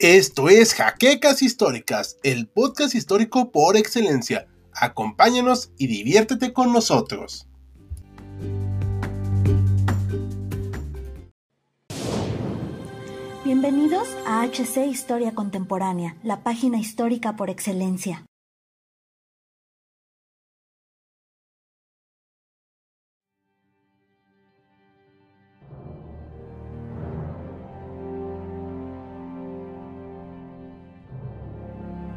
Esto es Jaquecas Históricas, el podcast histórico por excelencia. Acompáñanos y diviértete con nosotros. Bienvenidos a HC Historia Contemporánea, la página histórica por excelencia.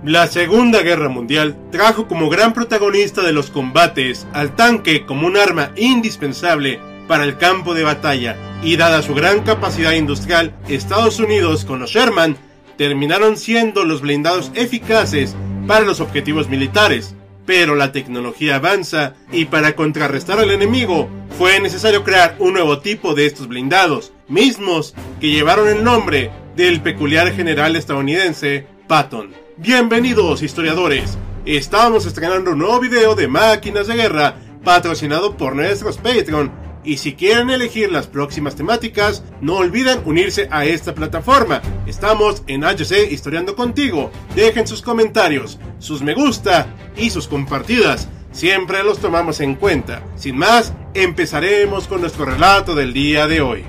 La Segunda Guerra Mundial trajo como gran protagonista de los combates al tanque como un arma indispensable para el campo de batalla y dada su gran capacidad industrial, Estados Unidos con los Sherman terminaron siendo los blindados eficaces para los objetivos militares. Pero la tecnología avanza y para contrarrestar al enemigo fue necesario crear un nuevo tipo de estos blindados, mismos que llevaron el nombre del peculiar general estadounidense Patton. Bienvenidos historiadores, estamos estrenando un nuevo video de máquinas de guerra patrocinado por nuestros Patreon y si quieren elegir las próximas temáticas, no olviden unirse a esta plataforma. Estamos en HC Historiando Contigo. Dejen sus comentarios, sus me gusta y sus compartidas. Siempre los tomamos en cuenta. Sin más, empezaremos con nuestro relato del día de hoy.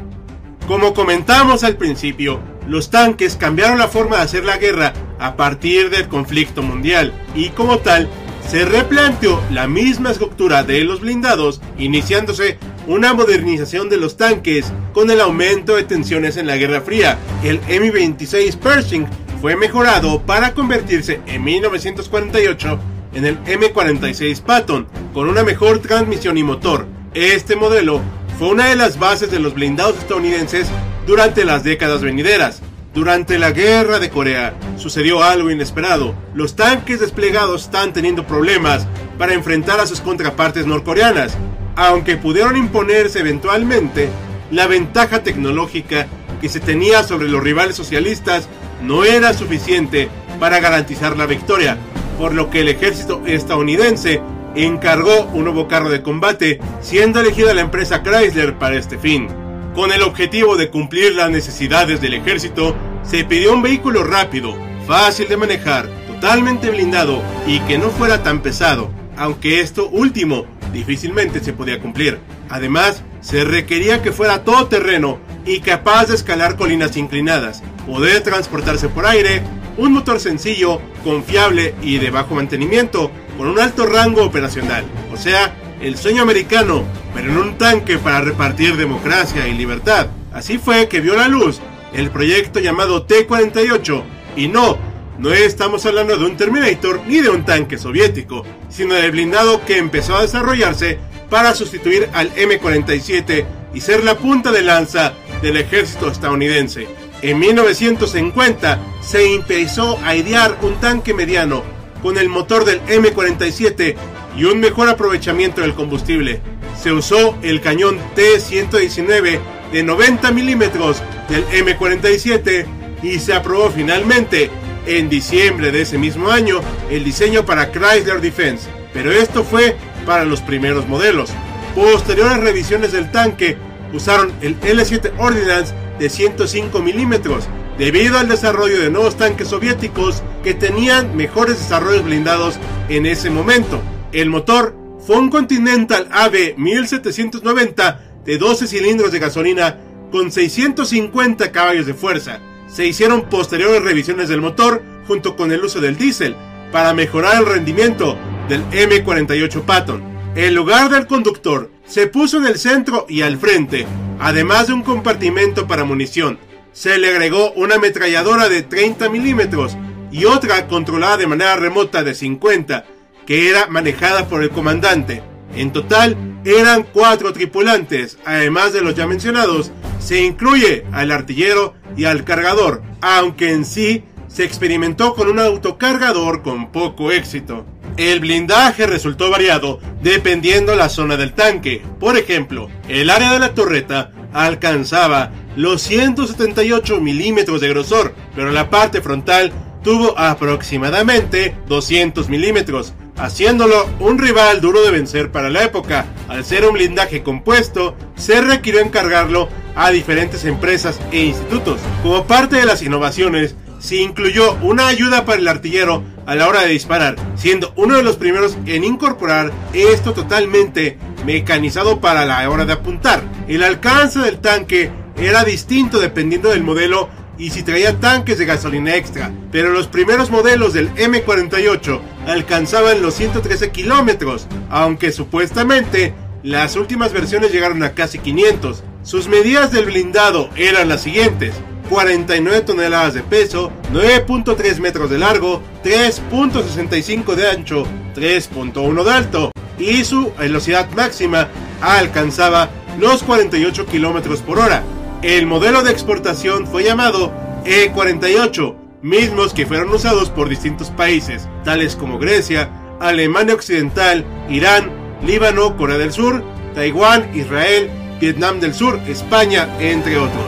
Como comentamos al principio, los tanques cambiaron la forma de hacer la guerra a partir del conflicto mundial y como tal se replanteó la misma estructura de los blindados, iniciándose una modernización de los tanques con el aumento de tensiones en la Guerra Fría. El M26 Pershing fue mejorado para convertirse en 1948 en el M46 Patton con una mejor transmisión y motor. Este modelo fue una de las bases de los blindados estadounidenses durante las décadas venideras. Durante la guerra de Corea sucedió algo inesperado. Los tanques desplegados están teniendo problemas para enfrentar a sus contrapartes norcoreanas. Aunque pudieron imponerse eventualmente, la ventaja tecnológica que se tenía sobre los rivales socialistas no era suficiente para garantizar la victoria, por lo que el ejército estadounidense encargó un nuevo carro de combate, siendo elegida la empresa Chrysler para este fin. Con el objetivo de cumplir las necesidades del ejército, se pidió un vehículo rápido, fácil de manejar, totalmente blindado y que no fuera tan pesado, aunque esto último difícilmente se podía cumplir. Además, se requería que fuera todoterreno y capaz de escalar colinas inclinadas, poder transportarse por aire, un motor sencillo, confiable y de bajo mantenimiento, con un alto rango operacional, o sea, el sueño americano pero en un tanque para repartir democracia y libertad. Así fue que vio la luz el proyecto llamado T-48. Y no, no estamos hablando de un Terminator ni de un tanque soviético, sino del blindado que empezó a desarrollarse para sustituir al M47 y ser la punta de lanza del ejército estadounidense. En 1950 se empezó a idear un tanque mediano con el motor del M47 y un mejor aprovechamiento del combustible se usó el cañón T-119 de 90 milímetros del M47 y se aprobó finalmente en diciembre de ese mismo año el diseño para Chrysler Defense, pero esto fue para los primeros modelos. Posteriores revisiones del tanque usaron el L7 Ordnance de 105 milímetros debido al desarrollo de nuevos tanques soviéticos que tenían mejores desarrollos blindados en ese momento. El motor fue un Continental AB 1790 de 12 cilindros de gasolina con 650 caballos de fuerza. Se hicieron posteriores revisiones del motor junto con el uso del diésel para mejorar el rendimiento del M48 Patton. El lugar del conductor se puso en el centro y al frente, además de un compartimento para munición. Se le agregó una ametralladora de 30 milímetros y otra controlada de manera remota de 50 que era manejada por el comandante. En total eran cuatro tripulantes, además de los ya mencionados, se incluye al artillero y al cargador, aunque en sí se experimentó con un autocargador con poco éxito. El blindaje resultó variado dependiendo la zona del tanque. Por ejemplo, el área de la torreta alcanzaba los 178 milímetros de grosor, pero la parte frontal tuvo aproximadamente 200 milímetros, haciéndolo un rival duro de vencer para la época. Al ser un blindaje compuesto, se requirió encargarlo a diferentes empresas e institutos. Como parte de las innovaciones, se incluyó una ayuda para el artillero a la hora de disparar, siendo uno de los primeros en incorporar esto totalmente mecanizado para la hora de apuntar. El alcance del tanque era distinto dependiendo del modelo y si traía tanques de gasolina extra, pero los primeros modelos del M48 alcanzaban los 113 kilómetros, aunque supuestamente las últimas versiones llegaron a casi 500. Sus medidas del blindado eran las siguientes. 49 toneladas de peso, 9.3 metros de largo, 3.65 de ancho, 3.1 de alto y su velocidad máxima alcanzaba los 48 kilómetros por hora. El modelo de exportación fue llamado E48, mismos que fueron usados por distintos países, tales como Grecia, Alemania Occidental, Irán, Líbano, Corea del Sur, Taiwán, Israel, Vietnam del Sur, España, entre otros.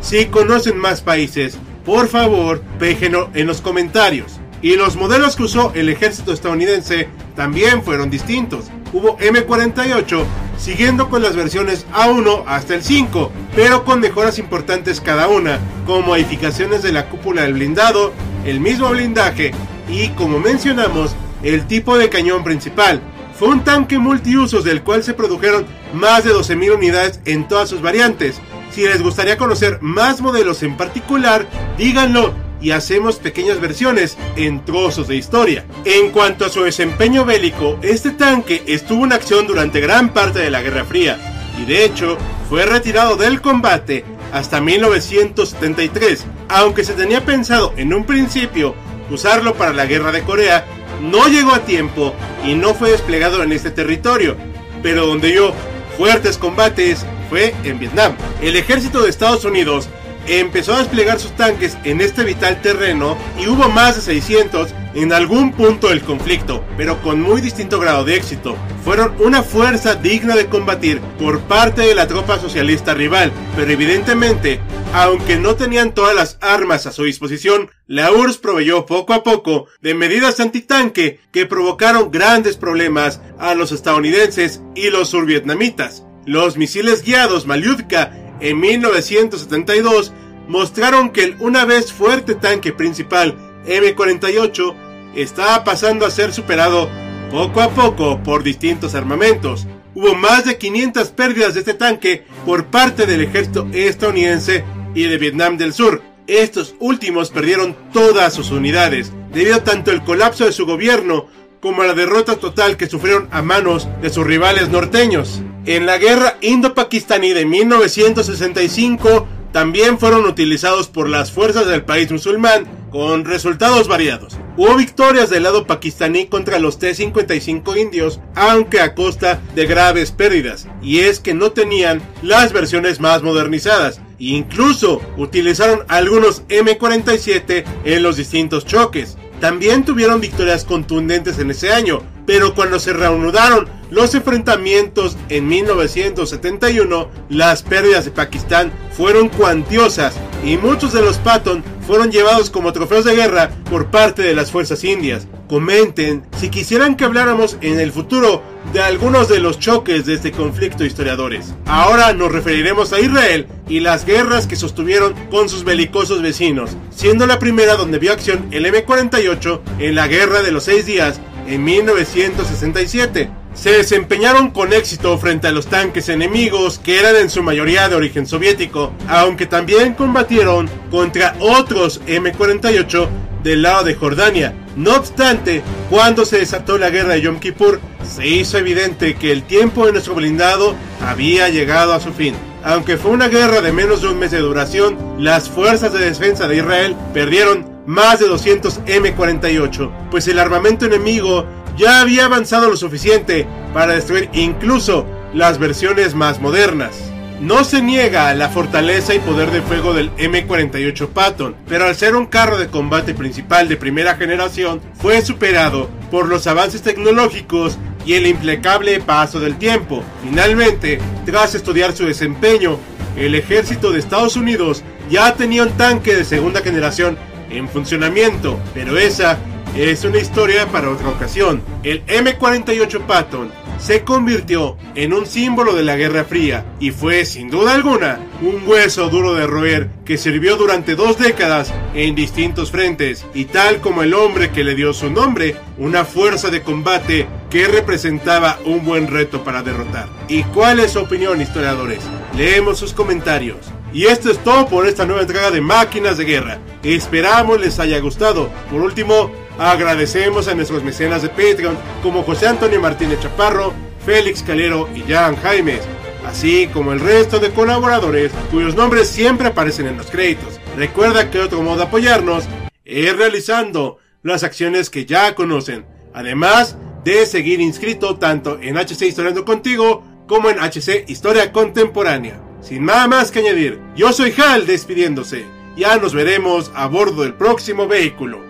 Si conocen más países, por favor, péjenlo en los comentarios. Y los modelos que usó el ejército estadounidense también fueron distintos. Hubo M48, siguiendo con las versiones A1 hasta el 5, pero con mejoras importantes cada una, como modificaciones de la cúpula del blindado, el mismo blindaje y, como mencionamos, el tipo de cañón principal. Fue un tanque multiusos del cual se produjeron más de 12.000 unidades en todas sus variantes. Si les gustaría conocer más modelos en particular, díganlo y hacemos pequeñas versiones en trozos de historia. En cuanto a su desempeño bélico, este tanque estuvo en acción durante gran parte de la Guerra Fría y de hecho fue retirado del combate hasta 1973, aunque se tenía pensado en un principio usarlo para la Guerra de Corea, no llegó a tiempo y no fue desplegado en este territorio, pero donde dio fuertes combates fue en Vietnam. El ejército de Estados Unidos empezó a desplegar sus tanques en este vital terreno y hubo más de 600 en algún punto del conflicto, pero con muy distinto grado de éxito. Fueron una fuerza digna de combatir por parte de la tropa socialista rival, pero evidentemente, aunque no tenían todas las armas a su disposición, la URSS proveyó poco a poco de medidas antitanque que provocaron grandes problemas a los estadounidenses y los survietnamitas. Los misiles guiados Malyutka en 1972 mostraron que el una vez fuerte tanque principal M48 estaba pasando a ser superado poco a poco por distintos armamentos. Hubo más de 500 pérdidas de este tanque por parte del ejército estadounidense y de Vietnam del Sur. Estos últimos perdieron todas sus unidades, debido tanto al colapso de su gobierno como a la derrota total que sufrieron a manos de sus rivales norteños. En la guerra indo-pakistaní de 1965 también fueron utilizados por las fuerzas del país musulmán con resultados variados. Hubo victorias del lado pakistaní contra los T-55 indios, aunque a costa de graves pérdidas, y es que no tenían las versiones más modernizadas. Incluso utilizaron algunos M47 en los distintos choques. También tuvieron victorias contundentes en ese año, pero cuando se reanudaron los enfrentamientos en 1971, las pérdidas de Pakistán fueron cuantiosas y muchos de los Patton fueron llevados como trofeos de guerra por parte de las fuerzas indias. Comenten si quisieran que habláramos en el futuro de algunos de los choques de este conflicto historiadores. Ahora nos referiremos a Israel y las guerras que sostuvieron con sus belicosos vecinos, siendo la primera donde vio acción el M48 en la Guerra de los Seis Días en 1967. Se desempeñaron con éxito frente a los tanques enemigos que eran en su mayoría de origen soviético, aunque también combatieron contra otros M48 del lado de Jordania. No obstante, cuando se desató la guerra de Yom Kippur, se hizo evidente que el tiempo de nuestro blindado había llegado a su fin. Aunque fue una guerra de menos de un mes de duración, las fuerzas de defensa de Israel perdieron más de 200 M48, pues el armamento enemigo ya había avanzado lo suficiente para destruir incluso las versiones más modernas. No se niega la fortaleza y poder de fuego del M48 Patton, pero al ser un carro de combate principal de primera generación, fue superado por los avances tecnológicos y el implacable paso del tiempo. Finalmente, tras estudiar su desempeño, el ejército de Estados Unidos ya tenía un tanque de segunda generación en funcionamiento, pero esa es una historia para otra ocasión. El M48 Patton se convirtió en un símbolo de la Guerra Fría y fue, sin duda alguna, un hueso duro de roer que sirvió durante dos décadas en distintos frentes y tal como el hombre que le dio su nombre, una fuerza de combate que representaba un buen reto para derrotar. ¿Y cuál es su opinión, historiadores? Leemos sus comentarios. Y esto es todo por esta nueva entrega de Máquinas de Guerra. Esperamos les haya gustado. Por último, agradecemos a nuestros mecenas de Patreon como José Antonio Martínez Chaparro, Félix Calero y Jan Jaimes, así como el resto de colaboradores cuyos nombres siempre aparecen en los créditos. Recuerda que otro modo de apoyarnos es realizando las acciones que ya conocen, además de seguir inscrito tanto en HC Historiando Contigo como en HC Historia Contemporánea. Sin nada más que añadir, yo soy Hal despidiéndose. Ya nos veremos a bordo del próximo vehículo.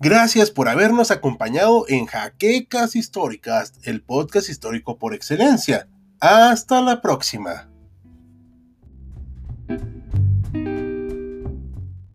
Gracias por habernos acompañado en Jaquecas Históricas, el podcast histórico por excelencia. Hasta la próxima.